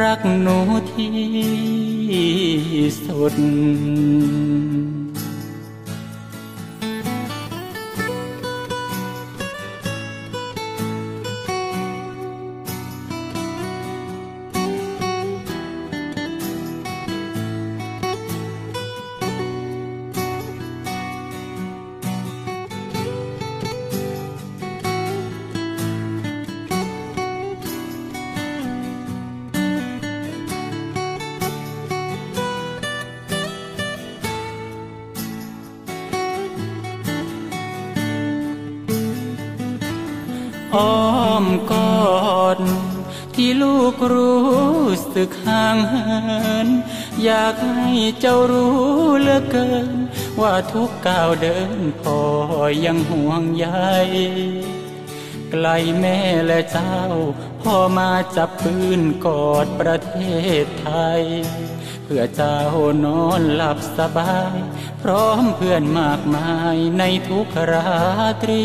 รักหนูที่สุด สึกห่างเหิน อยากให้เจ้ารู้เหลือเกิน ว่าทุกก้าวเดินพ่อยังห่วงใยไกลแม่และเจ้า พ่อมาจับปืนกอดประเทศไทย เพื่อเจ้านอนหลับสบาย พร้อมเพื่อนมากมายในทุกราตรี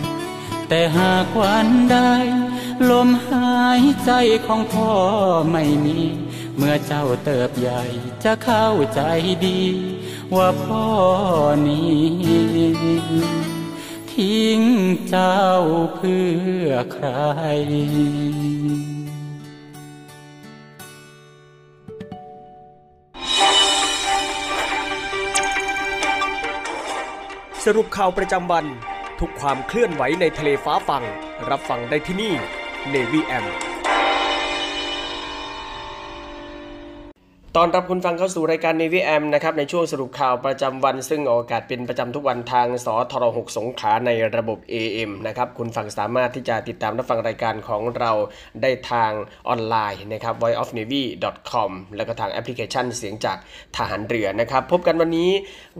แต่หากวันใดลมหายใจของพ่อไม่มี เมื่อเจ้าเติบใหญ่จะเข้าใจดี ว่าพ่อนี้ ทิ้งเจ้าเพื่อใครสรุปข่าวประจำวัน ทุกความเคลื่อนไหวในทะเลฟ้าฟัง รับฟังได้ที่นี่ Navy M ตอนรับคุณฟังเข้าสู่รายการ Navy M นะครับในช่วงสรุปข่าวประจำวัน ซึ่งออกอากาศเป็นประจำทุกวันทางสทร6สงขาในระบบ AM นะครับคุณฟังสามารถที่จะติดตามรับฟังรายการของเราได้ทางออนไลน์นะครับ voiceofnavy.com แล้วก็ทางแอปพลิเคชันเสียงจากทหารเรือนะครับ พบกันวันนี้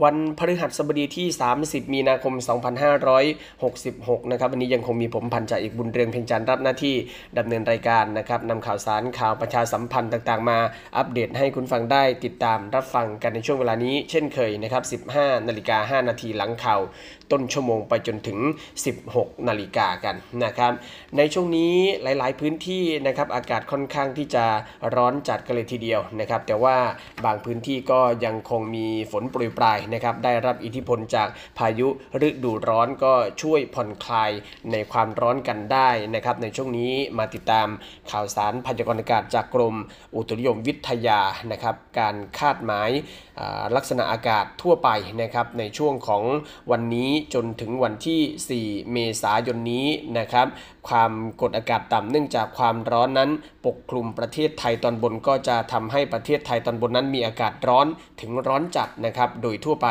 วันพฤหัสบดีที่ 30 มีนาคม 2566 นะครับวันนี้ยังคงมีผมพันจ่าเอกบุญเรืองเพ็งจันทร์รับหน้าที่ดำเนินรายการนะครับนำข่าวสารข่าวประชาสัมพันธ์ต่างๆ มาอัปเดตให้คุณฟังได้ติดตามรับฟังกันในช่วงเวลานี้ เช่นเคยนะครับ 15 นาฬิกา 5 นาทีหลังข่าว ต้นชั่วโมงไปจนถึง 16 นาฬิกากันนะครับ ในช่วงนี้หลายๆ พื้นที่นะครับอากาศค่อนข้างที่จะร้อนจัดกันเลยทีเดียวนะครับ แต่ว่าบางพื้นที่ก็ยังคงมีฝนโปรยปลายนะครับ ได้รับอิทธิพลจากพายุฤดูร้อนก็ช่วยผ่อนคลายในความร้อนกันได้นะครับ ในช่วงนี้มาติดตามข่าวสารพยากรณ์อากาศจากกรมอุตุนิยมวิทยานะครับ การคาดหมายลักษณะอากาศทั่วไปนะครับในช่วงของวันนี้จนถึงวันที่ 4 เมษายนนี้นะครับความกดอากาศต่ำเนื่องจากความร้อนนั้น ปกคลุมประเทศไทยตอนบนก็จะทำให้ประเทศไทยตอนบนนั้นมีอากาศร้อนถึงร้อนจัดนะครับ โดยทั่วไป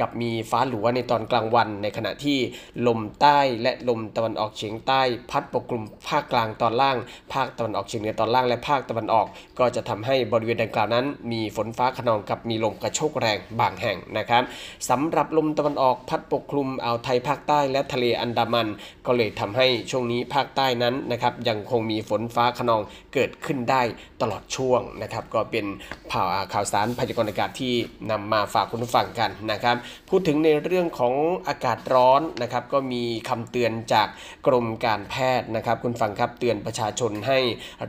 กับมีฟ้าหลัวในตอนกลางวัน ในขณะที่ลมใต้และลมตะวันออกเฉียงใต้ พัดปกคลุมภาคกลางตอนล่าง ภาคตะวันออกเฉียงเหนือตอนล่างและภาคตะวันออก ก็จะทำให้บริเวณดังกล่าวนั้น มีฝนฟ้าขนองกับมีลมกระโชกแรงบางแห่งนะครับสำหรับลมตะวันออกพัดปกคลุมอ่าวไทยภาคใต้และทะเลอันดามัน ก็เลยทำให้ช่วงนี้ภาคใต้นั้นนะครับยังคงมีฝนฟ้าขนองเกิดขึ้นได้ตลอดช่วงนะครับก็เป็นข่าวข่าวสารพยากรณ์อากาศที่นำมาฝากคุณผู้ฟังกันนะครับ พูดถึงในเรื่องของอากาศร้อนนะครับก็มีคำเตือนจากกรมการแพทย์นะครับ คุณฟังครับเตือนประชาชนให้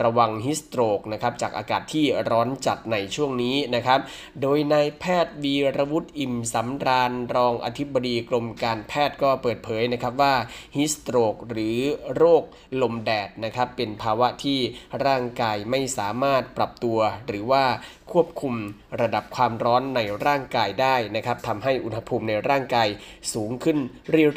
ระวังฮิสโตรกนะครับจากอากาศที่ร้อนจัดในช่วงนี้นะครับ โดยนายแพทย์วีรวุฒิอิ่มสำราญรองอธิบดีกรมการแพทย์ก็เปิดเผยนะครับว่าฮิสโตรกหรือโรคลมแดดนะครับเป็นภาวะที่ร่างกายไม่สามารถปรับตัว หรือว่าควบคุมระดับความร้อนในร่างกายได้นะครับทำให้อุณหภูมิในร่างกายสูงขึ้น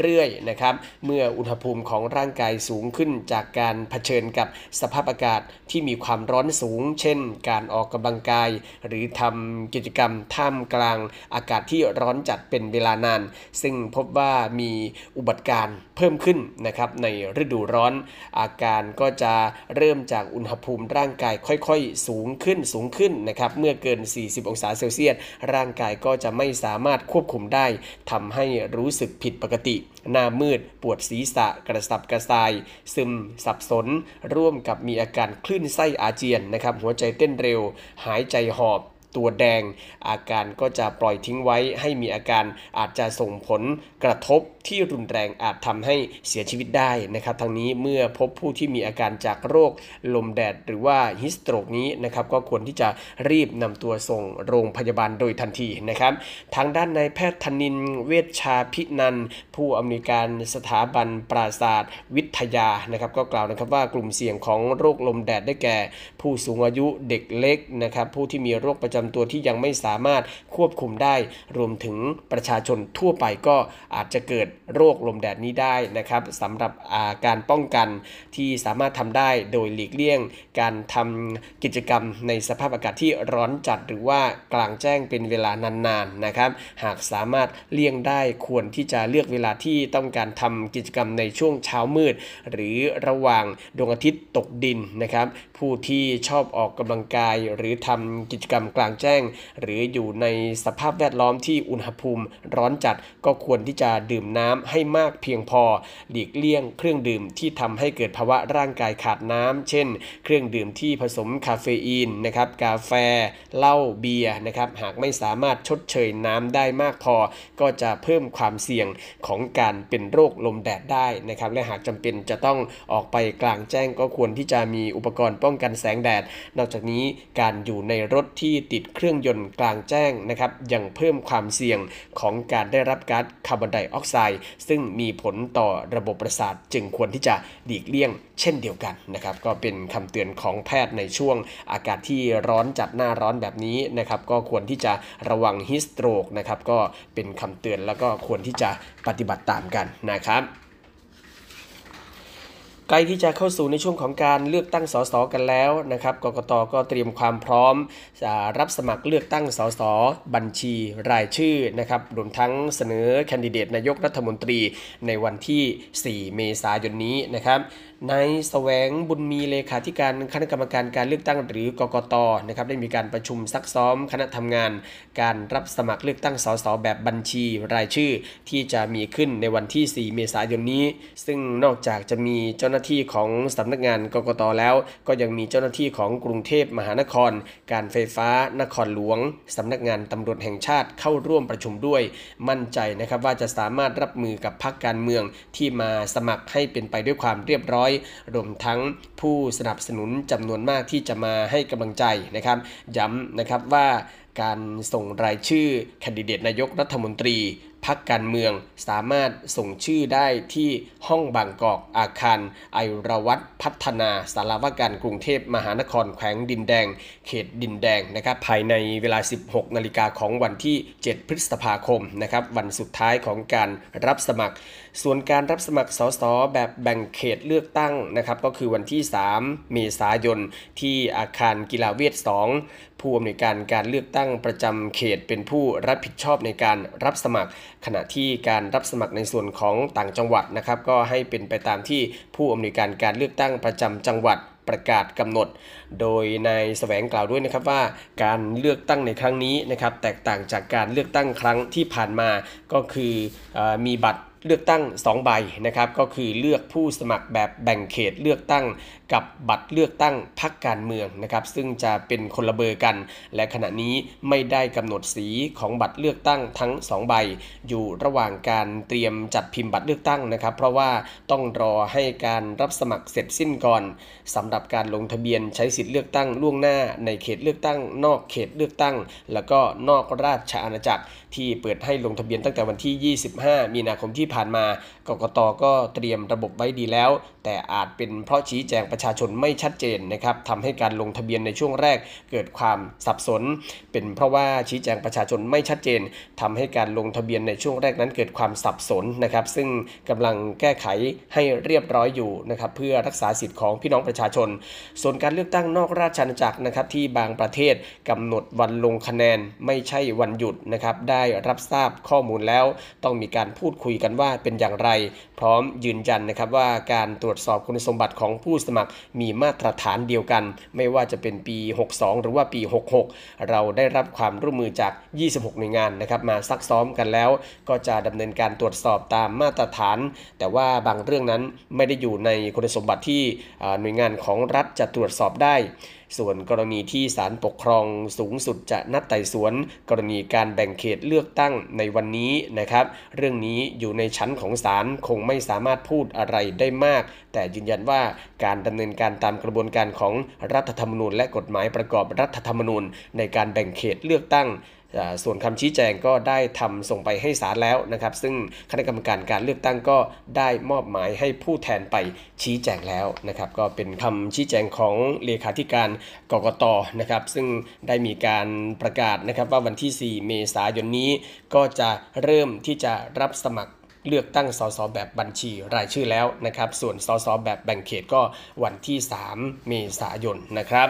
เรื่อยๆนะครับเมื่ออุณหภูมิของร่างกายสูงขึ้นจากการเผชิญกับสภาพอากาศที่มีความร้อนสูง เช่น การออกกำลังกาย หรือทำกิจกรรมท่ามกลางอากาศที่ร้อนจัดเป็นเวลานาน ซึ่งพบว่ามีอุบัติการณ์ เพิ่มขึ้นนะครับในฤดูร้อน อาการก็จะเริ่มจากอุณหภูมิร่างกายค่อยๆ สูงขึ้นสูงขึ้นนะครับเมื่อเกิน 40 องศาเซลเซียสร่างกายก็จะไม่สามารถควบคุมได้ทำให้รู้สึกผิดปกติ หน้ามืด ปวดศีรษะกระสับกระส่าย ซึมสับสน ร่วมกับมีอาการคลื่นไส้อาเจียนนะครับหัวใจเต้นเร็ว หายใจหอบตัวแดงอาการก็จะปล่อยทิ้งไว้ให้มีอาการอาจจะส่งผลกระทบ ที่รุนแรงอาจทำให้เสียชีวิตได้นะครับทั้งนี้เมื่อพบผู้ที่มีอาการจากโรคลมแดดหรือว่าฮิสโตรกนี้นะครับก็ควรที่จะรีบนำตัวส่งโรงพยาบาลโดยทันทีนะครับ ทางด้านนายแพทย์ธนินเวชชาพินัน ผู้อำนวยการสถาบันปราศาสตร์ วิทยานะครับ ก็กล่าวนะครับว่ากลุ่มเสี่ยงของโรคลมแดดได้แก่ ผู้สูงอายุเด็กเล็กนะครับผู้ที่มีโรคประจำตัวที่ยังไม่สามารถควบคุมได้ รวมถึงประชาชนทั่วไปก็อาจจะเกิดโรคลมแดดนี้ได้นะครับสำหรับาการป้องกันที่สามารถทำได้โดยหลีกเลี่ยง การทำกิจกรรมในสภาพอากาศที่ร้อนจัดหรือว่ากลางแจ้งเป็นเวลานานๆนนะครับ หากสามารถเลี่ยงได้ควรที่จะเลือกเวลาที่ต้องการทำกิจกรรมในช่วงเช้ามืด หรือระหว่างดวงอาทิตย์ตกดินนะครับ ผู้ที่ชอบออกกำลังกาย หรือทำกิจกรรมกลางแจ้ง หรืออยู่ในสภาพแวดล้อมที่อุณหภูมิร้อนจัดก็ควรที่จะดื่มน้ำให้มากเพียงพอ หลีกเลี่ยงเครื่องดื่มที่ทำให้เกิดภาวะร่างกายขาดน้ำ เช่น เครื่องดื่มที่ผสมคาเฟอีนนะครับกาแฟ เหล้าเบียร์นะครับหากไม่สามารถชดเชยน้ำได้มากพอ ก็จะเพิ่มความเสี่ยงของการเป็นโรคลมแดดได้นะครับและหากจำเป็นจะต้องออกไปกลางแจ้งก็ควรที่จะมีอุปกรณ์ป้องกันแสงแดด นอกจากนี้การอยู่ในรถที่ติดเครื่องยนต์กลางแจ้งนะครับยังเพิ่มความเสี่ยงของการได้รับก๊าซคาร์บอนไดออกไซด์ซึ่งมีผลต่อระบบประสาทจึงควรที่จะหลีกเลี่ยงเช่นเดียวกันนะครับ ก็เป็นคำเตือนของแพทย์ในช่วงอากาศที่ร้อนจัดหน้าร้อนแบบนี้นะครับ ก็ควรที่จะระวังฮิสโตรกนะครับ ก็เป็นคำเตือนแล้วก็ควรที่จะปฏิบัติตามกันนะครับ ใกล้ที่จะเข้าสู่ในช่วงของการเลือกตั้งสสกันแล้วนะครับ กกตก็เตรียมความพร้อมรับสมัครเลือกตั้งสสบัญชีรายชื่อนะครับรวมทั้งเสนอแคนดิเดตนายกรัฐมนตรีในวันที่ 4 เมษายนนี้นะครับนายแสวงบุญมีเลขาธิการคณะกรรมการการเลือกตั้งหรือกกตนะครับได้มีการประชุมซักซ้อมคณะทำงาน การรับสมัครเลือกตั้งสสแบบบัญชีรายชื่อ ที่จะมีขึ้นในวันที่ 4 เมษายนนี้ ซึ่งนอกจากจะมีเจ้าหน้าน้าที่ของสำนักงานกกตแล้ว ก็ยังมีเจ้าหน้าที่ของกรุงเทพมหานคร การไฟฟ้านครหลวงสำนักงานตำรวจแห่งชาติเข้าร่วมประชุมด้วย มั่นใจนะครับว่าจะสามารถรับมือกับพรรคการเมืองที่มาสมัครให้เป็นไปด้วยความเรียบร้อย รวมทั้งผู้สนับสนุนจำนวนมากที่จะมาให้กำลังใจนะครับ ย้ำนะครับว่าการส่งรายชื่อแคนดิเดตนายกรัฐมนตรีพักการเมืองสามารถส่งชื่อได้ที่ห้องบางกอกอาคาร ไอรวัตพัฒนาสารวการกรุงเทพมหานครแขวงดินแดง เขตดินแดงนะครับภายในเวลา 16 นาฬิกาของวันที่ 7 พฤษภาคมนะครับวันสุดท้ายของการรับสมัคร ส่วนการรับสมัครสสแบบแบ่งเขตเลือกตั้งนะครับก็คือวันที่ 3 เมษายนที่อาคารกีฬาเวท 2 ผู้อำนวยการการเลือกตั้งประจำเขตเป็นผู้รับผิดชอบในการรับสมัคร ขณะที่การรับสมัครในส่วนของต่างจังหวัดนะครับก็ให้เป็นไปตามที่ผู้อำนวยการการเลือกตั้งประจำจังหวัดประกาศกำหนด โดยนายแสวงกล่าวด้วยนะครับว่าการเลือกตั้งในครั้งนี้นะครับแตกต่างจากการเลือกตั้งครั้งที่ผ่านมาก็คืออมีบัตรเลือกตั้ง 2 ใบนะครับก็คือเลือกผู้สมัครแบบแบ่งเขตเลือกตั้ง กับบัตรเลือกตั้งพักการเมืองนะครับ ซึ่งจะเป็นคนละเบอร์กัน และขณะนี้ไม่ได้กำหนดสีของบัตรเลือกตั้งทั้ง 2 ใบ อยู่ระหว่างการเตรียมจัดพิมพ์บัตรเลือกตั้งนะครับ เพราะว่าต้องรอให้การรับสมัครเสร็จสิ้นก่อนสำหรับการลงทะเบียนใช้สิทธิ์เลือกตั้งล่วงหน้าในเขตเลือกตั้ง นอกเขตเลือกตั้ง แล้วก็นอกราชอาณาจักรที่เปิดให้ลงทะเบียนตั้งแต่วันที่ 25 มีนาคมที่ผ่านมากกตก็เตรียมระบบไว้ดีแล้ว แต่อาจเป็นเพราะชี้แจงประประชาชนไม่ชัดเจนนะครับทำให้การลงทะเบียนในช่วงแรกเกิดความสับสน เป็นเพราะว่าชี้แจงประชาชนไม่ชัดเจนทำให้การลงทะเบียนในช่วงแรกนั้นเกิดความสับสนนะครับ ซึ่งกำลังแก้ไขให้เรียบร้อยอยู่นะครับเพื่อรักษาสิทธิ์ของพี่น้องประชาชน ส่วนการเลือกตั้งนอกราชอาณาจักรนะครับที่บางประเทศกำหนดวันลงคะแนนไม่ใช่วันหยุดนะครับได้รับทราบข้อมูลแล้ว ต้องมีการพูดคุยกันว่าเป็นอย่างไร พร้อมยืนยันนะครับว่าการตรวจสอบคุณสมบัติของผู้สมัครมีมาตรฐานเดียวกัน ไม่ว่าจะเป็นปี 62 หรือว่าปี 66 เราได้รับความร่วมมือจาก 26 หน่วยงานนะครับมาซักซ้อมกันแล้ว ก็จะดำเนินการตรวจสอบตามมาตรฐาน แต่ว่าบางเรื่องนั้นไม่ได้อยู่ในคุณสมบัติที่หน่วยงานของรัฐจะตรวจสอบได้ ส่วนกรณีที่ศาลปกครองสูงสุดจะนัดไต่สวน กรณีการแบ่งเขตเลือกตั้งในวันนี้นะครับ เรื่องนี้อยู่ในชั้นของศาลคงไม่สามารถพูดอะไรได้มาก แต่ยืนยันว่าการดำเนินการตามกระบวนการของรัฐธรรมนูญ และกฎหมายประกอบรัฐธรรมนูญ ในการแบ่งเขตเลือกตั้ง ส่วนคำชี้แจงก็ได้ทำส่งไปให้ศาลแล้วนะครับ ซึ่งคณะกรรมการการเลือกตั้งก็ได้มอบหมายให้ผู้แทนไปชี้แจงแล้วนะครับ ก็เป็นคำชี้แจงของเลขาธิการกกตนะครับ ซึ่งได้มีการประกาศนะครับว่าวันที่ 4 เมษายนนี้ก็จะเริ่มที่จะรับสมัครเลือกตั้งสสแบบบัญชีรายชื่อแล้วนะครับ ส่วนสสแบบแบ่งเขตก็วันที่ 3 เมษายนนะครับ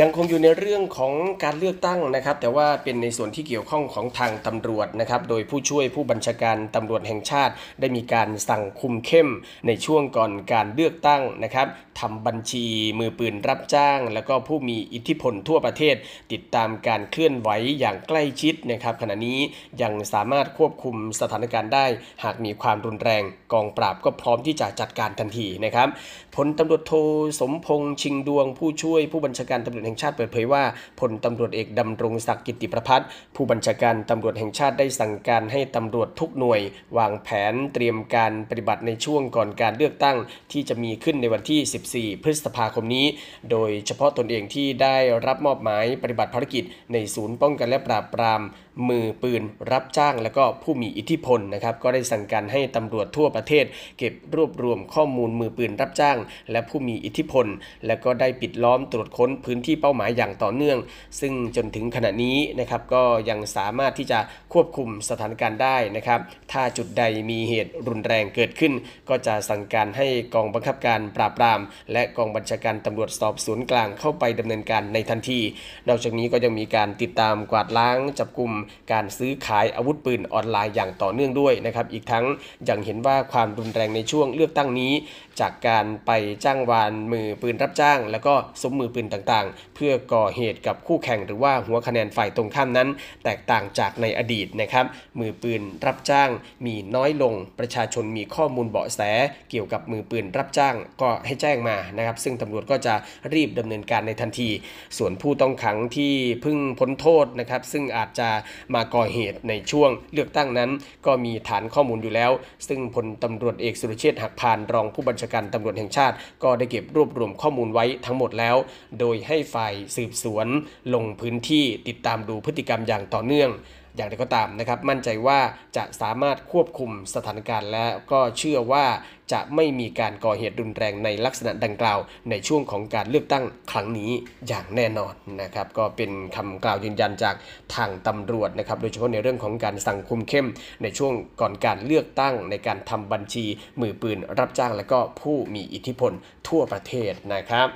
ยังคงอยู่ในเรื่องของการเลือกตั้งนะครับ แต่ว่าเป็นในส่วนที่เกี่ยวข้องของทางตำรวจนะครับ โดยผู้ช่วยผู้บัญชาการตำรวจแห่งชาติ ได้มีการสั่งคุมเข้มในช่วงก่อนการเลือกตั้งนะครับทำบัญชีมือปืนรับจ้าง แล้วก็ผู้มีอิทธิพลทั่วประเทศ ติดตามการเคลื่อนไหวอย่างใกล้ชิดนะครับ ขณะนี้ยังสามารถควบคุมสถานการณ์ได้ หากมีความรุนแรงกองปราบก็พร้อมที่จะจัดการทันทีนะครับพลตำรวจโทสมพงษ์ชิงดวงผู้ช่วยผู้บัญชาการตำรวจแห่งชาติเปิดเผยว่าพลตำรวจเอกดำรงศักดิ์กิติประพัฒน์ผู้บัญชาการตำรวจแห่งชาติได้สั่งการให้ตำรวจทุกหน่วย วางแผนเตรียมการปฏิบัติในช่วงก่อนการเลือกตั้ง ที่จะมีขึ้นในวันที่ 14 พฤษภาคมนี้ โดยเฉพาะตนเองที่ได้รับมอบหมายปฏิบัติภารกิจในศูนย์ป้องกันและปราบปราม มือปืนรับจ้าง และก็ผู้มีอิทธิพลนะครับก็ได้สั่งการให้ตำรวจทั่วประเทศ เก็บรวบรวมข้อมูลมือปืนรับจ้าง และผู้มีอิทธิพล และก็ได้ปิดล้อมตรวจค้นพื้นที่เป้าหมายอย่างต่อเนื่อง ซึ่งจนถึงขณะนี้นะครับก็ยังสามารถที่จะควบคุมสถานการณ์ได้นะครับถ้าจุดใดมีเหตุรุนแรงเกิดขึ้น ก็จะสั่งการให้กองบังคับการปราบปราม และกองบัญชาการตำรวจสอบสวนกลางเข้าไปดำเนินการในทันที นอกจากนี้ก็ยังมีการติดตามกวาดล้างจับกลุ่มการซื้อขายอาวุธปืนออนไลน์อย่างต่อเนื่องด้วยนะครับอีกทั้งยังเห็นว่าความรุนแรงในช่วงเลือกตั้งนี้ จากการไปจ้างวานมือปืนรับจ้าง แล้วก็สมมือปืนต่างๆ เพื่อก่อเหตุกับคู่แข่งหรือว่าหัวคะแนนฝ่ายตรงข้ามนั้น แตกต่างจากในอดีตนะครับมือปืนรับจ้างมีน้อยลงประชาชนมีข้อมูลเบาะแสเกี่ยวกับมือปืนรับจ้างก็ให้แจ้งมานะครับ ซึ่งตำรวจก็จะรีบดำเนินการในทันที ส่วนผู้ต้องขังที่เพิ่งพ้นโทษนะครับ ซึ่งอาจจะมาก่อเหตุในช่วงเลือกตั้งนั้น ก็มีฐานข้อมูลอยู่แล้ว ซึ่งพลตำรวจเอกสุรเชษฐ์หักพานรองผู้บัญชาการตำรวจแห่งชาติ ก็ได้เก็บรวบรวมข้อมูลไว้ทั้งหมดแล้ว โดยให้ฝ่ายสืบสวน ลงพื้นที่ติดตามดูพฤติกรรมอย่างต่อเนื่อง อย่างไรก็ตามนะครับมั่นใจว่าจะสามารถควบคุมสถานการณ์และก็เชื่อว่าจะไม่มีการก่อเหตุรุนแรงในลักษณะดังกล่าว ในช่วงของการเลือกตั้งครั้งนี้อย่างแน่นอนนะครับก็เป็นคำกล่าวยืนยันจากทางตำรวจนะครับโดยเฉพาะในเรื่องของการสั่งคุมเข้ม ในช่วงก่อนการเลือกตั้งในการทำบัญชีมือปืนรับจ้างและก็ผู้มีอิทธิพลทั่วประเทศนะครับ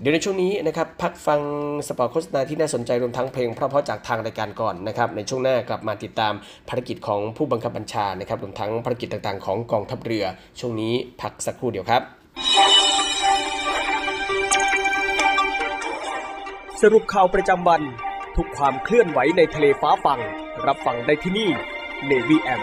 เดี๋ยวในช่วงนี้นะครับพักฟังสปอร์ตโฆษณาที่น่าสนใจรวมทั้งเพลงเพราะๆจากทางรายการก่อนนะครับในช่วงหน้ากลับมาติดตามภารกิจของผู้บังคับบัญชานะครับรวมทั้งภารกิจต่างๆ ของกองทัพเรือ ช่วงนี้พักสักครู่เดียวครับ สรุปข่าวประจำวัน ทุกความเคลื่อนไหวในทะเลฟ้าฟัง รับฟังได้ที่นี่ Navy M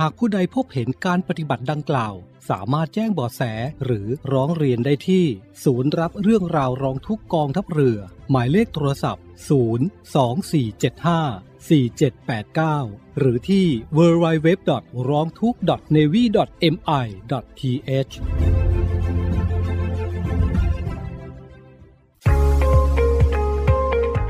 หากผู้ใดพบเห็นการปฏิบัติดังกล่าว สามารถแจ้งบ่อแสหรือร้องเรียนได้ที่ ศูนย์รับเรื่องราวร้องทุกกองทัพเรือ หมายเลขโทรศัพท์ 0 2 4 7 5 4789 หรือที่ www.rongthuk.navy.mi.th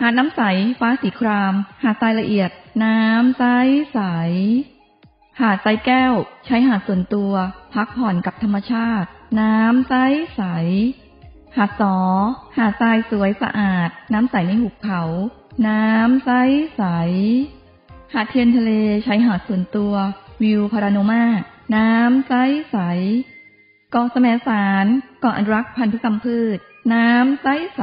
หาดน้ำใส ฟ้าสีคราม หาดทรายละเอียด น้ำใสใส หาดทรายแก้ว ใช้หาดส่วนตัว พักผ่อนกับธรรมชาติ น้ำใสใส หาดสอ หาดทรายสวยสะอาด น้ำใสในหุบเขา น้ำใสใส หาดเทียนทะเล ใช้หาดส่วนตัว วิวพาราโนมา น้ำใสใส เกาะแสมสาร เกาะอนุรักษ์พันธุกรรมพืช น้ำใสใส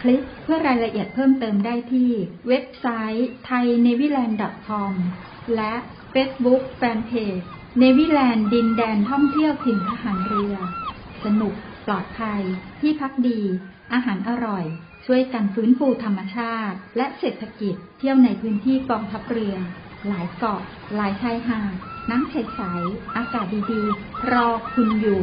คลิกเพื่อรายละเอียดเพิ่มเติมได้ที่เว็บไซต์ thainewiland.com และ Facebook Fanpage เนวิแลนด์ดินแดนท่องเที่ยวถิ่นทหารเรือ สนุก ปลอดภัย ที่พักดี อาหารอร่อย ช่วยกันฟื้นฟูธรรมชาติ และเศรษฐกิจ เที่ยวในพื้นที่กองทัพเรือ หลายเกาะ หลายชายหาดน้ำใสๆอากาศดีๆ รอคุณอยู่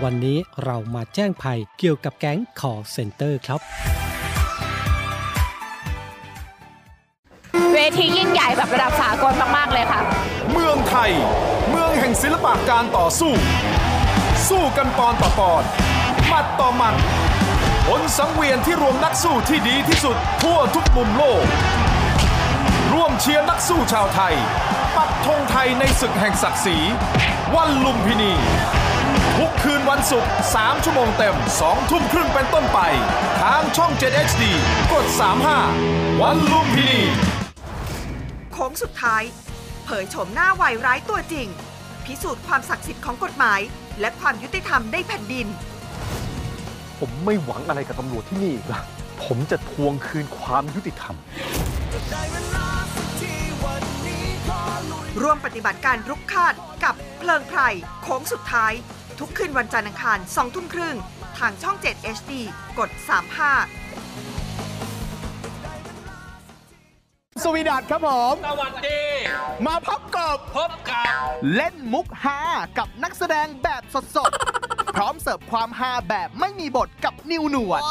วันนี้เรามาแจ้งภัยเกี่ยวกับแก๊ง call center ครับ เวทียิ่งใหญ่แบบระดับสากลมาก ๆ เลยค่ะ เมืองไทย เมืองแห่งศิลปะการต่อสู้ สู้กันปอนต่อปอนมัดต่อมัดผลสังเวียนที่รวมนักสู้ที่ดีที่สุด ทั่วทุกมุมโลก ร่วมเชียร์นักสู้ชาวไทย ปักธงไทยในศึกแห่งศักดิ์ศรีวันลุมพินี ทุกคืนวันศุกร์ 3 ชั่วโมงเต็ม 2 ทุ่มครึ่งเป็นต้นไป ทางช่อง 7 HD กด 35 วันลุมพินีโค้งสุดท้าย เผยโฉมหน้าวายร้ายตัวจริง พิสูจน์ความศักดิ์สิทธิ์ของกฎหมาย และความยุติธรรมในแผ่นดิน ผมไม่หวังอะไรกับตำรวจที่นี่อีกละผมจะทวงคืนความยุติธรรม ร่วมปฏิบัติการรุกคาดกับเพลิงไพรโค้งสุดท้าย ทุกคืนวันจันทร์อังคาร2ทุ่มครึ่ง ทางช่อง 7 HD กด 35 สวีดัตครับผม สวัสดี มาพบกับพบกับ เล่นมุกฮากับนักแสดงแบบสดๆ พร้อมเสิร์ฟความฮาแบบไม่มีบทกับนิวหนวด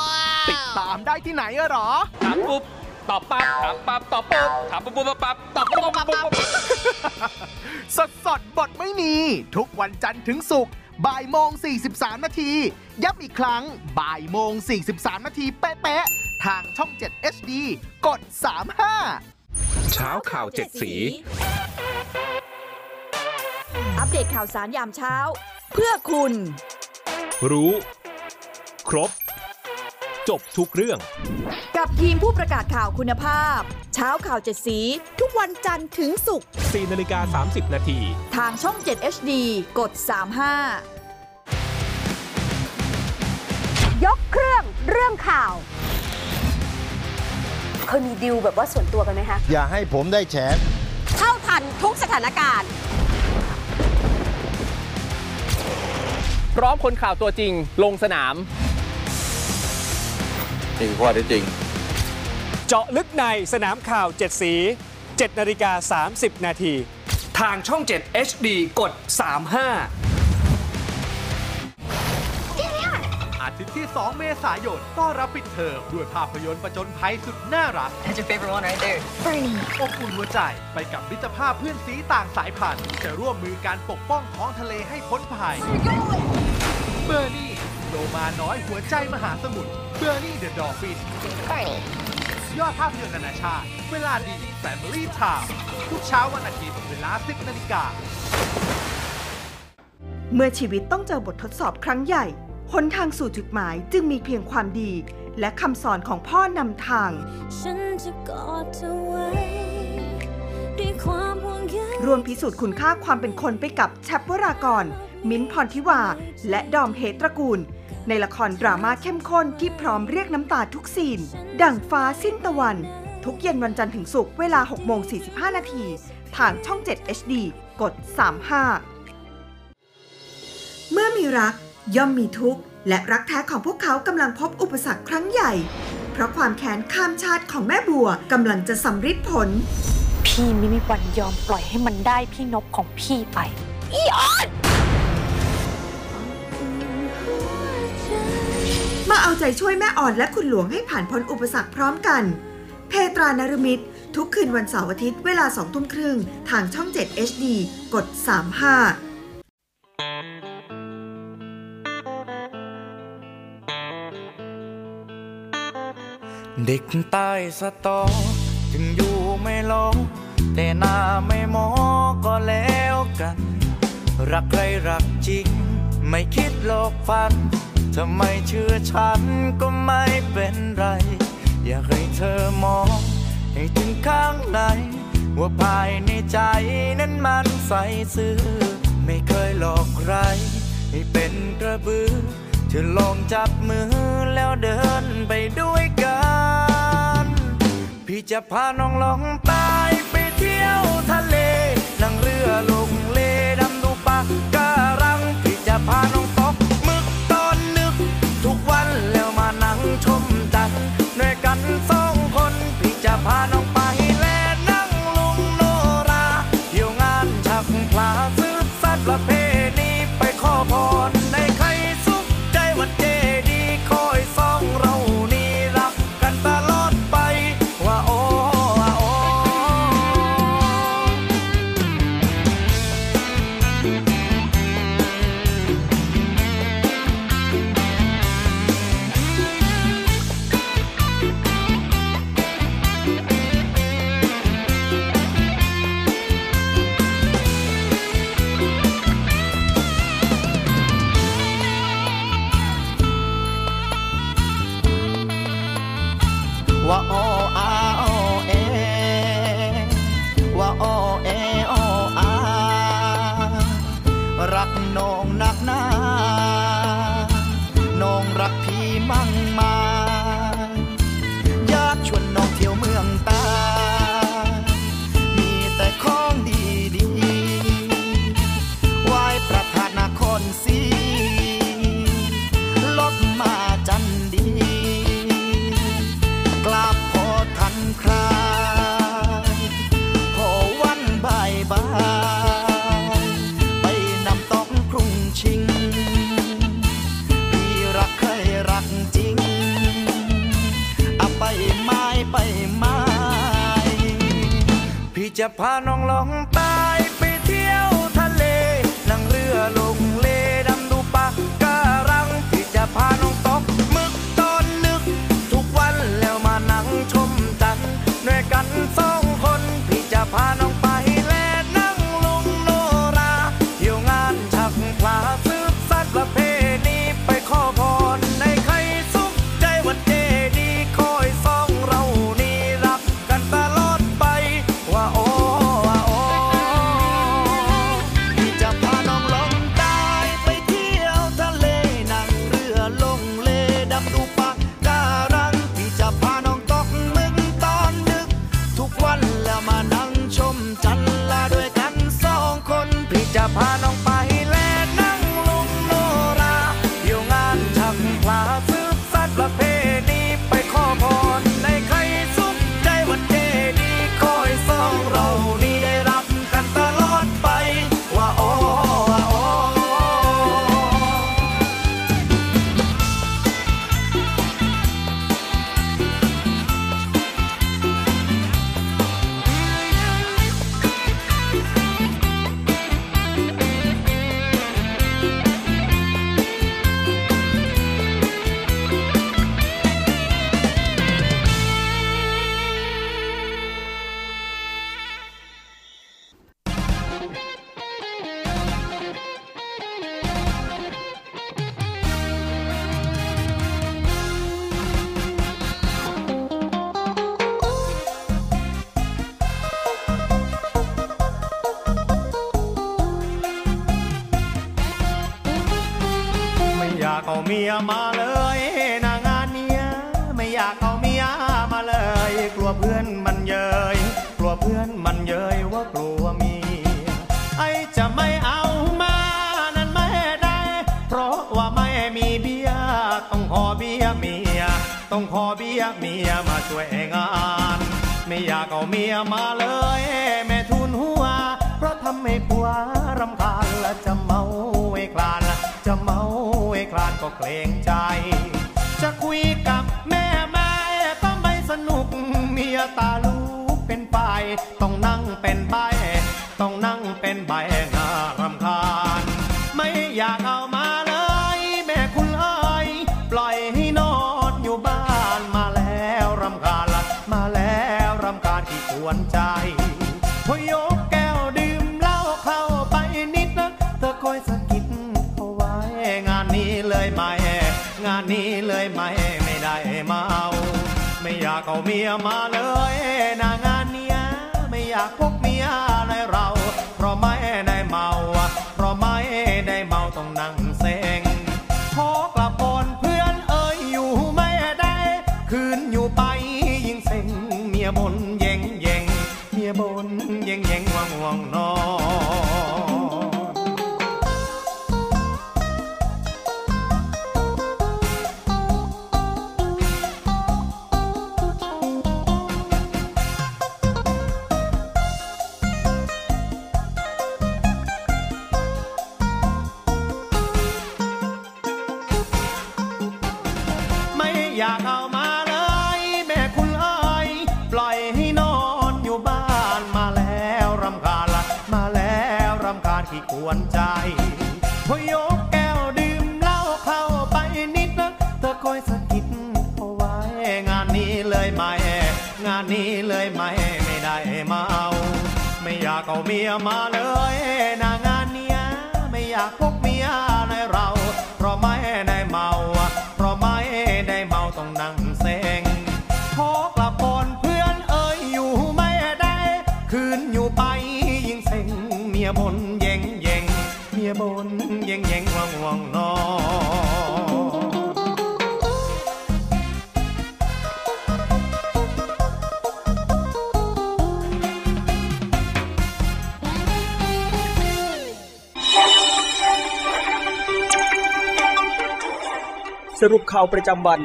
ติดตามได้ที่ไหนอะหรอถามปุ๊บตอบปั๊บถามปั๊บตอบปุ๊บถามปุ๊บปุ๊บปั๊บตอบปุ๊บปุ๊บปุ๊บสดสดๆบทไม่มี ทุกวันจันทร์ถึงศุกร์ บ่ายโมง 43 นาที ย้ำอีกครั้งบ่ายโมง 43 นาทีเป๊ะๆ ทางช่อง 7 HD กด 35 เช้าข่าวเจ็ดสี อัปเดตข่าวสารยามเช้า เพื่อคุณ รู้ ครบ จบทุกเรื่อง กับทีมผู้ประกาศข่าวคุณภาพ เช้าข่าวเจ็ดสี ทุกวันจันทร์ถึงศุกร์4นาฬิกา 30 นาที ทางช่อง 7 HD กด 35 เครื่องเรื่องข่าว เคยมีดิวแบบว่าส่วนตัวกันไหมคะ อย่าให้ผมได้แฉเท่าทันทุกสถานการณ์ พร้อมคนข่าวตัวจริงลงสนาม นี่คือข้อเท็จจริง เจาะลึกในสนามข่าว 7 สี 7นาฬิกา30 นาที ทางช่อง 7 HD กด 35 อาทิตย์ที่ 2 เมษายน ต้อนรับปิดเทอมด้วยภาพยนตร์ประจนภัยสุดน่ารัก That's your favorite one right there. Bernie. อบอุ่นหัวใจไปกับมิตรภาพเพื่อนซี้ต่างสายพันธุ์จะร่วมมือกันปกป้องท้องทะเลให้พ้นภัย เบอร์นี่โลมาน้อยหัวใจมหาสมุทร Bernie the Dolphin ยอดภาพยนตร์นานาชาติ เวลาดี Family Time ทุกเช้าวันอาทิตย์เวลา 10นาฬิกา เมื่อชีวิตต้องเจอบททดสอบครั้งใหญ่ หนทางสู่จุดหมายจึงมีเพียงความดี และคำสอนของพ่อนำทาง ฉันจะกอดเธอไว้ด้วยความห่วงใยร่วมพิสูจน์คุณค่าความเป็นคนไปกับแชปวรากร มิ้นท์พรทิวา และดอมเฮตระกูล ในละครดราม่าเข้มข้นที่พร้อมเรียกน้ำตาทุกซีน ดั่งฟ้าสิ้นตะวัน ทุกเย็นวันจันทร์ถึงศุกร์เวลา6โมง45 นาที ทางช่อง 7 HD กกด35 เมื่อมีรัก ย่อมมีทุกข์และรักแท้ของพวกเขากำลังพบอุปสรรคครั้งใหญ่ เพราะความแค้นข้ามชาติของแม่บัวกำลังจะสำฤทธิ์ผล พี่ไม่มีวันยอมปล่อยให้มันได้พี่นบของพี่ไป อีออน มาเอาใจช่วยแม่อ่อนและคุณหลวงให้ผ่านพ้นอุปสรรคพร้อมกัน เพตรานรมิตร ทุกคืนวันเสาร์อาทิตย์เวลาสองทุ่มครึ่งทางช่อง 7 HD กด 35 เด็กใต้สตอ ถึงอยู่ไม่ลงแต่หน้าไม่มอก็แล้วกัน รักใครรักจริง ไม่คิดหลอกฟันทำไมเชื่อฉันก็ไม่เป็นไร อยากให้เธอมอง ให้ถึงข้างใน ว่าภายในใจนั้นมันใสซื่อ ไม่เคยหลอกใคร ให้เป็นกระบือ เธอลองจับมือแล้วเดินไปด้วยกัน พี่จะพาน้องลองตายไปเที่ยวทะเล นั่งเรือลงเลดำดูปะการัง พี่จะพาน้อง จะพาน้อง เมียมาเลยนางานเนี้ยไม่อยากเอาเมียมาเลย กลัวเพื่อนมันเย้ยกลัวเพื่อนมันเย้ยว่ากลัวเมียไอจะไม่เอามานั้นไม่ได้ เพราะว่าไม่มีเบียต้องขอเบียเมียต้องขอเบียเมียมาช่วยงาน ไม่อยากเอาเมียมาเลย แม่ทุนหัว เพราะทำให้ผัวรำคาญและจะเมาไอ้คลานจะเมา ไม่คลานก็เกรงใจ จะคุยกับแม่แม่ก็ไม่สนุกเมียตาลูกเป็นไป ต้องนั่งเป็นใบ ต้องนั่งเป็นใบน่ารำคาญ ไม่อยากเอามา นนี้เลยไม่ไม่ได้เมาไม่อยากเอาเมียมาเลยนางานเนี้ยไม่อยากพกเมียในเรา เพราะมา วนใจาวประจำวัน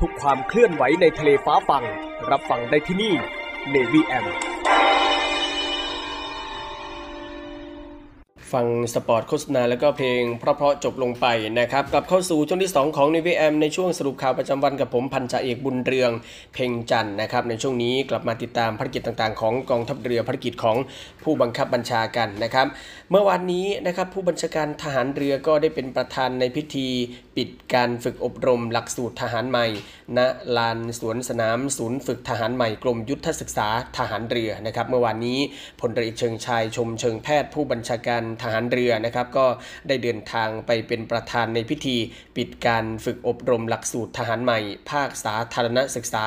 ทุกความเคลื่อนไหวในทะเลฟ้าฟังรับฟังได้ที่นี่ Navy AM ฟังสปอร์ตโฆษณาแล้วก็เพลงเพราะๆจบลงไปนะครับ กลับเข้าสู่ช่วงที่ 2 ของในวีแอมในช่วงสรุปข่าวประจำวันกับผมพันจ่าเอกบุญเรือง เพ่งจันนะครับ ในช่วงนี้กลับมาติดตามภารกิจต่างๆ ของกองทัพเรือภารกิจของผู้บังคับบัญชากันนะครับ เมื่อวานนี้นะครับผู้บัญชาการทหารเรือก็ได้เป็นประธานในพิธี ปิดการฝึกอบรมหลักสูตรทหารใหม่ ณ ลานสวนสนามศูนย์ฝึกทหารใหม่กรมยุทธศึกษาทหารเรือนะครับเมื่อวานนี้พลเรือเชิงชายชมเชิงแพทย์ผู้บัญชาการทหารเรือนะครับก็ได้เดินทางไปเป็นประธานในพิธี ปิดการฝึกอบรมหลักสูตรทหารใหม่ ภาคสาธารณศึกษา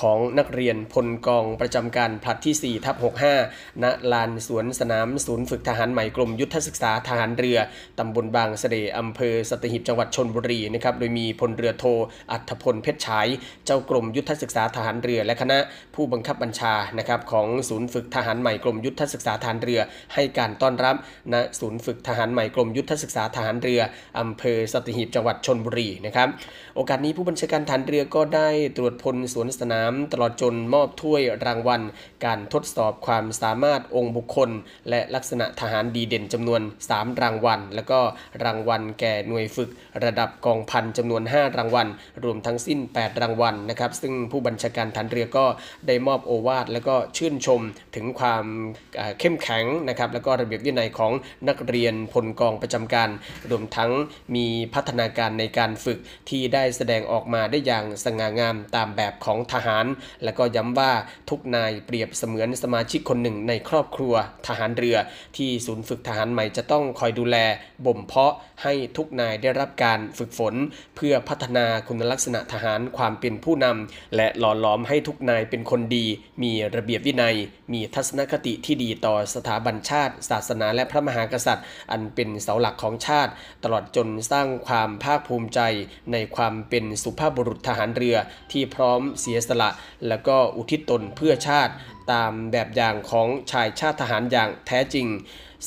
ของนักเรียนพลกองประจำการผลัดที่ 4 ทับ 65 ณ ลานสวนสนามศูนย์ฝึกทหารใหม่กรมยุทธศึกษาทหารเรือตำบลบางเสร่อำเภอสตหีบจังหวัดชนบุรีนะครับโดยมีพลเรือโทอัธพลเพชรฉายเจ้ากรมยุทธศึกษาทหารเรือ และคณะผู้บังคับบัญชานะครับของศูนย์ฝึกทหารใหม่กรมยุทธศึกษาทหารเรือ ให้การต้อนรับณศูนย์ฝึกทหารใหม่กรมยุทธศึกษาทหารเรืออำเภอสตหีบจังหวัดชนบุรีนะครับโอกาสนี้ผู้บัญชาการทหารเรือก็ได้ตรวจพลสวนสนาม ตลอดจนมอบถ้วยรางวัล การทดสอบความสามารถองค์บุคคล และลักษณะทหารดีเด่นจำนวน 3 รางวัล แล้วก็รางวัลแก่หน่วยฝึกระดับกองพันจำนวน 5 รางวัล รวมทั้งสิ้น 8 รางวัลนะครับ ซึ่งผู้บัญชาการฐานเรือก็ได้มอบโอวาทแล้วก็ชื่นชมถึงความเอ่อเข้มแข็งนะครับ แล้วก็ระเบียบวินัยของนักเรียนพลกองประจำการ รวมทั้งมีพัฒนาการในการฝึกที่ได้แสดงออกมาได้อย่างสง่างามตามแบบของทหาร และก็ย้ำว่าทุกนายเปรียบเสมือนสมาชิกคนหนึ่งในครอบครัวทหารเรือ ที่ศูนย์ฝึกทหารใหม่จะต้องคอยดูแลบ่มเพาะให้ทุกนายได้รับการฝึกฝน เพื่อพัฒนาคุณลักษณะทหารความเป็นผู้นำและหล่อหลอมให้ทุกนายเป็นคนดี มีระเบียบวินัย มีทัศนคติที่ดีต่อสถาบันชาติ ศาสนาและพระมหากษัตริย์ อันเป็นเสาหลักของชาติ ตลอดจนสร้างความภาคภูมิใจ ในความเป็นสุภาพบุรุษทหารเรือที่พร้อมเสียสละ และก็อุทิศตนเพื่อชาติ ตามแบบอย่างของชายชาติทหารอย่างแท้จริง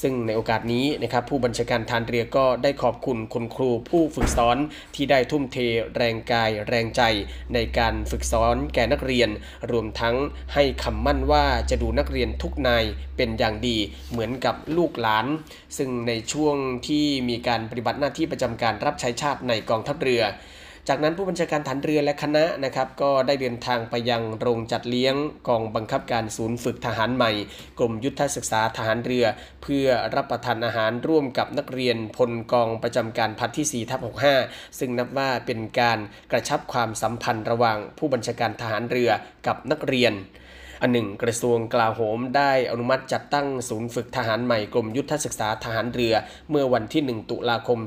ซึ่งในโอกาสนี้นะครับผู้บัญชาการทารเรือก็ได้ขอบคุณคุณครูผู้ฝึกสอนที่ได้ทุ่มเทแรงกายแรงใจ ในการฝึกสอนแก่นักเรียน รวมทั้งให้คำมั่นว่าจะดูนักเรียนทุกนายเป็นอย่างดีเหมือนกับลูกหลาน ซึ่งในช่วงที่มีการปฏิบัติหน้าที่ประจำการรับใช้ชาติในกองทัพเรือ จากนั้นผู้บัญชาการฐานเรือและคณะนะครับก็ได้เดินทางไปยังโรงจัดเลี้ยงกองบังคับการศูนย์ฝึกทหารใหม่ กรมยุทธศึกษาทหารเรือ เพื่อรับประทานอาหารร่วมกับนักเรียนพลกองประจำการพัดที่4ทับ65 ซึ่งนับว่าเป็นการกระชับความสัมพันธ์ระหว่างผู้บัญชาการทหารเรือกับนักเรียน อันหนึ่งกระทรวงกลาโหมได้อนุมัติจัดตั้งศูนย์ฝึกทหารใหม่กรมยุทธศึกษาทหารเรือ เมื่อวันที่ 1 ตุลาคม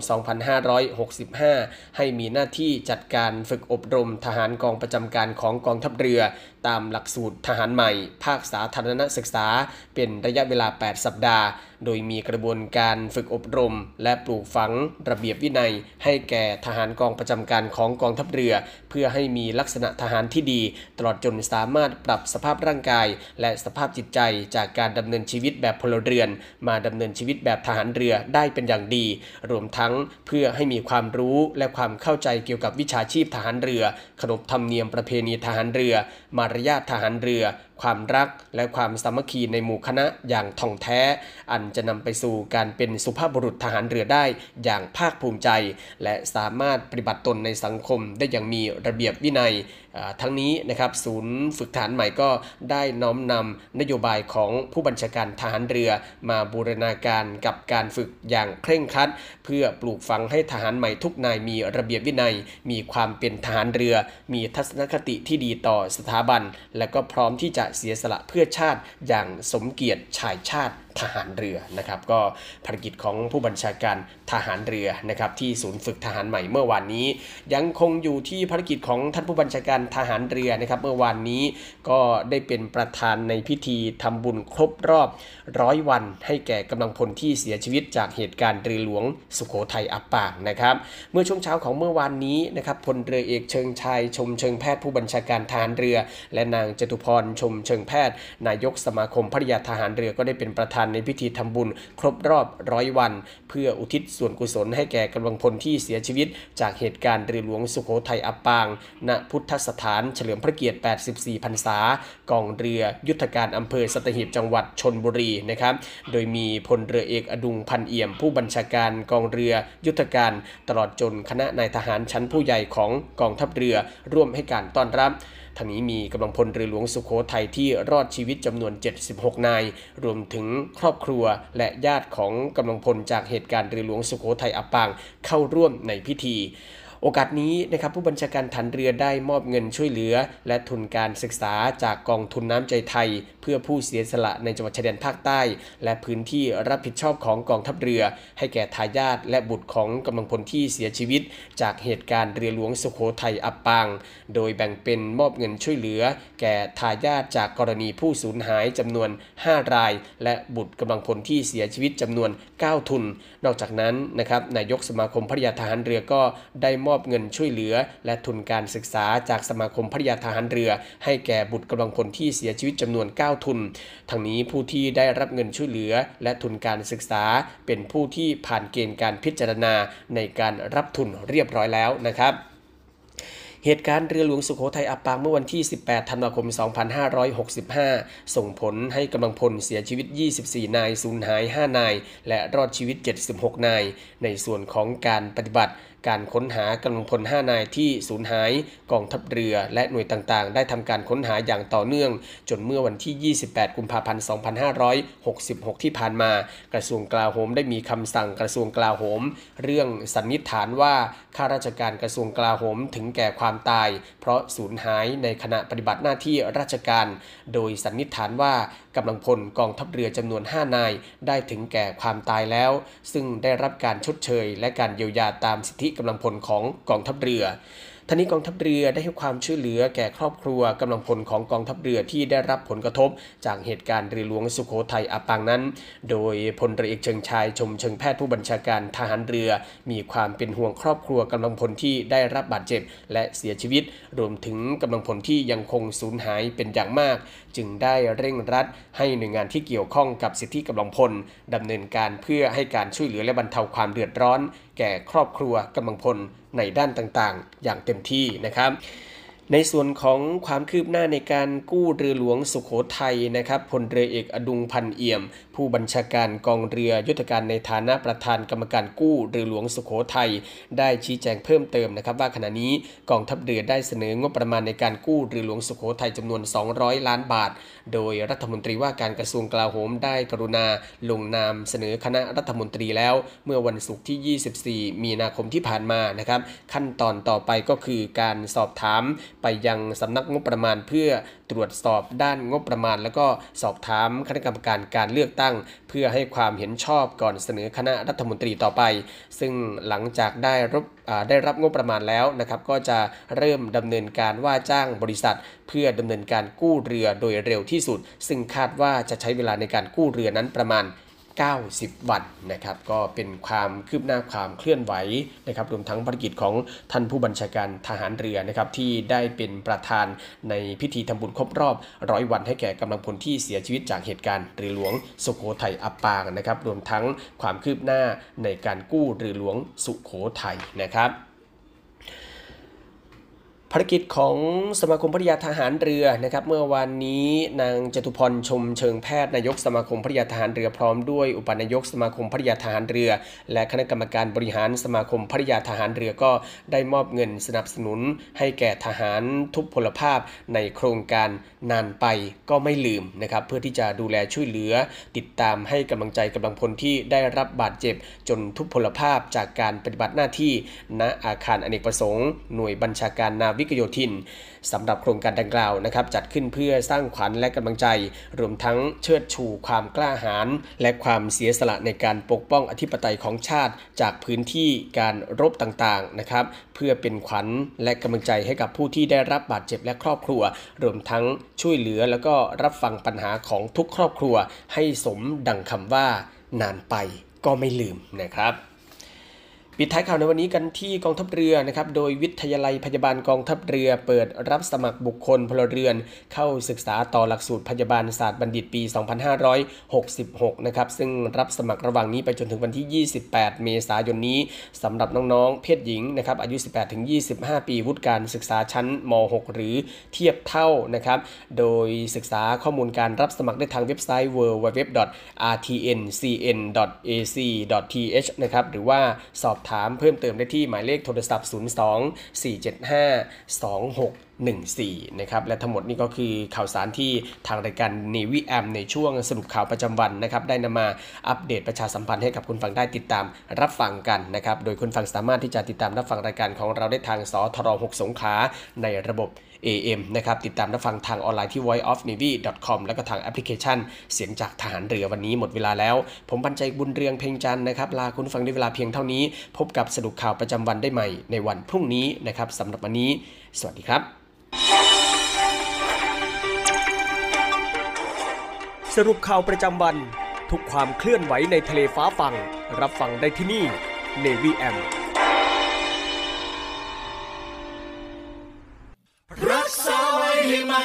2565 ให้มีหน้าที่จัดการฝึกอบรมทหารกองประจำการของกองทัพเรือ ตามหลักสูตรทหารใหม่ ภาคสาธารณศึกษา เป็นระยะเวลา 8 สัปดาห์ โดยมีกระบวนการฝึกอบรม และปลูกฝังระเบียบวินัย ให้แก่ทหารกองประจำการของกองทัพเรือ เพื่อให้มีลักษณะทหารที่ดี ตลอดจนสามารถปรับสภาพร่างกาย และสภาพจิตใจจากการดำเนินชีวิตแบบพลเรือน มาดำเนินชีวิตแบบทหารเรือได้เป็นอย่างดี รวมทั้งเพื่อให้มีความรู้และความเข้าใจเกี่ยวกับวิชาชีพทหารเรือ ขนบธรรมเนียมประเพณีทหารเรือ มารยาททหารเรือ ความรักและความสามัคคีในหมู่คณะอย่างท่องแท้ อันจะนำไปสู่การเป็นสุภาพบุรุษทหารเรือได้อย่างภาคภูมิใจ และสามารถปฏิบัติตนในสังคมได้อย่างมีระเบียบวินัยทั้งนี้นะครับศูนย์ฝึกทหารใหม่ก็ได้น้อมนำนโยบายของผู้บัญชาการทหารเรือ มาบูรณาการกับการฝึกอย่างเคร่งครัด เพื่อปลูกฝังให้ทหารใหม่ทุกนายมีระเบียบวินัย มีความเป็นทหารเรือ มีทัศนคติที่ดีต่อสถาบัน และก็พร้อมที่จะเสียสละเพื่อชาติอย่างสมเกียรติชายชาติ ทหารเรือนะครับ ก็ภารกิจของผู้บัญชาการทหารเรือนะครับที่ศูนย์ฝึกทหารใหม่เมื่อวานนี้ ยังคงอยู่ที่ภารกิจของท่านผู้บัญชาการทหารเรือนะครับ เมื่อวานนี้ก็ได้เป็นประธานในพิธีทำบุญครบรอบร้อยวัน ให้แก่กำลังพลที่เสียชีวิตจากเหตุการณ์เรือหลวงสุโขทัยอับปางนะครับ เมื่อช่วงเช้าของเมื่อวานนี้นะครับพลเรือเอกเชิงชายชมเชิงแพทย์ผู้บัญชาการทหารเรือ และนางจตุพรชมเชิงแพทย์ นายกสมาคมภริยาทหารเรือก็ได้เป็นประธานในพิธีทำบุญครบรอบร้อยวัน เพื่ออุทิศส่วนกุศลให้แก่กำลังพลที่เสียชีวิต จากเหตุการณ์เรือหลวงสุโขทัยอับปาง ณพุทธสถานเฉลิมพระเกียรติ 84 พรรษากองเรือยุทธการอำเภอสัตหีบจังหวัดชนบุรีนะครับโดยมีพลเรือเอกอดุงพันเอี่ยม ผู้บัญชาการกองเรือยุทธการตลอดจนคณะนายทหารชั้นผู้ใหญ่ของกองทัพเรือร่วมให้การต้อนรับทางนี้มีกำลังพลเรือหลวงสุโขทัยที่รอดชีวิตจำนวน 76 นาย รวมถึงครอบครัวและญาติของกำลังพลจากเหตุการณ์เรือหลวงสุโขทัยอับปางเข้าร่วมในพิธีโอกาสนี้นะครับผู้บัญชาการฐานเรือได้มอบเงินช่วยเหลือ และทุนการศึกษาจากกองทุนน้ำใจไทยเพื่อผู้เสียสละในจังหวัดชายแดนภาคใต้ และพื้นที่รับผิดชอบของกองทัพเรือ ให้แก่ทายาทและบุตรของกำลังพลที่เสียชีวิต จากเหตุการณ์เรือหลวงสุโขทัยอับปาง โดยแบ่งเป็นมอบเงินช่วยเหลือ แก่ทายาทจากกรณีผู้สูญหายจำนวน 5 ราย และบุตรกำลังพลที่เสียชีวิตจำนวน 9 ทุน นอกจากนั้นนะครับนายกสมาคมภริยาทหารเรือก็ได้มอบเงินช่วยเหลือ และทุนการศึกษาจากสมาคมภริยาทหารเรือ ให้แก่บุตรกำลังพลที่เสียชีวิตจำนวน 9ทุน ทั้งนี้ผู้ที่ได้รับเงินช่วยเหลือ และทุนการศึกษาเป็นผู้ที่ผ่านเกณฑ์การพิจารณาในการรับทุนเรียบร้อยแล้วนะครับเหตุการณ์เรือหลวงสุโขทัยอับปางเมื่อวันที่ 18 ธันวาคม 2565 ส่งผลให้กำลังพลเสียชีวิต 24 นาย สูญหาย 5 นาย และรอดชีวิต 76 นาย ในส่วนของการปฏิบัติ การค้นหากำลังพล 5 นายที่สูญหายกองทัพเรือและหน่วยต่างๆ ได้ทำการค้นหาอย่างต่อเนื่อง จนเมื่อวันที่ 28 กุมภาพันธ์ 2566 ที่ผ่านมา กระทรวงกลาโหมได้มีคำสั่งกระทรวงกลาโหม เรื่องสันนิษฐานว่าข้าราชการกระทรวงกลาโหมถึงแก่ความตาย เพราะสูญหายในขณะปฏิบัติหน้าที่ราชการ โดยสันนิษฐานว่ากำลังพลกองทัพเรือจำนวน 5 นาย ได้ถึงแก่ความตายแล้ว ซึ่งได้รับการชดเชย และการเยียวยาตามสิทธิกำลังพลของกองทัพเรือ ท่านี้กองทัพเรือได้ให้ความช่วยเหลือแก่ครอบครัวกำลังพลของกองทัพเรือที่ได้รับผลกระทบ จากเหตุการณ์เรือหลวงสุโขทัยอับปางนั้น โดยพลเรือเอกเชิงชายชมเชิงแพทย์ผู้บัญชาการทหารเรือ มีความเป็นห่วงครอบครัวกำลังพลที่ได้รับบาดเจ็บ และเสียชีวิต รวมถึงกำลังพลที่ยังคงสูญหายเป็นอย่างมาก จึงได้เร่งรัด ให้หน่วยงานที่เกี่ยวข้องกับสิทธิกำลังพลดำเนินการเพื่อให้การช่วยเหลือและบรรเทาความเดือดร้อน แก่ครอบครัวกำลังพล ในด้านต่างๆ อย่างเต็มที่นะครับ ในส่วนของความคืบหน้าในการกู้เรือหลวงสุขโขทัยนะครับพลเรือเอกอดุงพันเอี่ยมผู้บัญชาการกองเรือยุทธการในฐานะประธานกรรมการกู้เรือหลวงสุขโขทัยได้ชี้แจงเพิ่มเติมนะครับ ว่าขณะนี้กองทัพเรือได้เสนองบประมาณในการกู้เรือหลวงสุขโขทัยจำนวน 200 ล้านบาท โดยรัฐมนตรีว่าการกระทรวงกลาโหมได้กรุณาลงนามเสนอคณะรัฐมนตรีแล้ว เมื่อวันศุกร์ที่ 24 มีนาคมที่ผ่านมานะครับ ขั้นตอนต่อไปก็คือการสอบถามไปยังสำนักงบประมาณเพื่อ ตรวจสอบด้านงบประมาณ แล้วก็สอบถามคณะกรรมการการเลือกตั้ง เพื่อให้ความเห็นชอบก่อนเสนอคณะรัฐมนตรีต่อไป ซึ่งหลังจากได้รับได้รับงบประมาณแล้วนะครับ ก็จะเริ่มดำเนินการว่าจ้างบริษัท เพื่อดำเนินการกู้เรือโดยเร็วที่สุด ซึ่งคาดว่าจะใช้เวลาในการกู้เรือนั้นประมาณ 90 วันนะครับก็เป็นความคืบหน้าความเคลื่อนไหวนะครับรวมทั้งภารกิจของท่านผู้บัญชาการทหารเรือนะครับที่ได้เป็นประธานในพิธีทำบุญครบรอบร้อยวันให้แก่กำลังพลที่เสียชีวิตจากเหตุการณ์เรือหลวงสุโขทัยอับปางนะครับรวมทั้งความคืบหน้าในการกู้เรือหลวงสุโขทัยนะครับ ภารกิจของสมาคมภริยาทหารเรือนะครับเมื่อวานนี้นางจตุพรชมเชิงแพทย์นายกสมาคมภริยาทหารเรือพร้อมด้วยอุปนายกสมาคมภริยาทหารเรือ และคณะกรรมการบริหารสมาคมภริยาทหารเรือก็ได้มอบเงินสนับสนุน ให้แก่ทหารทุพพลภาพในโครงการนานไปก็ไม่ลืมนะครับเพื่อที่จะดูแลช่วยเหลือ ติดตามให้กำลังใจกำลังพลที่ได้รับบาดเจ็บ จนทุพพลภาพจากการปฏิบัติหน้าที่ณอาคารอเนกประสงค์ หน่วยบัญชาการนาวิกโยธินสำหรับโครงการดังกล่าวนะครับจัดขึ้นเพื่อสร้างขวัญและกำลังใจ รวมทั้งเชิดชูความกล้าหาญและความเสียสละในการปกป้องอธิปไตยของชาติ จากพื้นที่การรบต่างๆนะครับเพื่อเป็นขวัญและกำลังใจให้กับผู้ที่ได้รับบาดเจ็บและครอบครัว รวมทั้งช่วยเหลือแล้วก็รับฟังปัญหาของทุกครอบครัว ให้สมดังคำว่า นานไปก็ไม่ลืมนะครับ ปิดท้ายข่าวในวันนี้กันที่กองทัพเรือนะครับ โดยวิทยาลัยพยาบาลกองทัพเรือ เปิดรับสมัครบุคคลพลเรือน เข้าศึกษาต่อหลักสูตรพยาบาลศาสตร์บัณฑิตปี 2566 นะครับ ซึ่งรับสมัครระหว่างนี้ไปจนถึงวันที่ 28 เมษายนนี้สำหรับน้องๆ เพศหญิงนะครับ อายุ 18-25 ปีวุฒิการศึกษาชั้นม .6 หรือเทียบเท่านะครับ โดยศึกษาข้อมูลการรับสมัครได้ทางเว็บไซต์ www.rtncn.ac.th นะครับ หรือว่าสอบถามามเพิ่มเติมได้ที่หมายเลขโทรศัพท์ 02 475 2614 นะครับ และทั้งหมดนี้ก็คือข่าวสารที่ทางรายการ Navy AM ในช่วงสรุปข่าวประจำวันนะครับ ได้นำมาอัปเดตประชาสัมพันธ์ให้กับคุณฟังได้ติดตามรับฟังกันนะครับ โดยคุณฟังสามารถที่จะติดตามรับฟังรายการของเราได้ทางสทร6สงขาในระบบ AM นะครับติดตามรับฟังทางออนไลน์ที่ voiceofnavy.com แล้วก็ทางแอปพลิเคชัน เสียงจากทหารเรือวันนี้หมดเวลาแล้ว ผมบรรจัยบุญเรืองเพ่งจันนะครับลาคุณฟังด้วยเวลาเพียงเท่านี้ พบกับสรุปข่าวประจำวันได้ใหม่ในวันพรุ่งนี้นะครับสำหรับวันนี้ สวัสดีครับสรุปข่าวประจำวัน ทุกความเคลื่อนไหวในทะเลฟ้าฟัง รับฟังได้ที่นี่ Navy M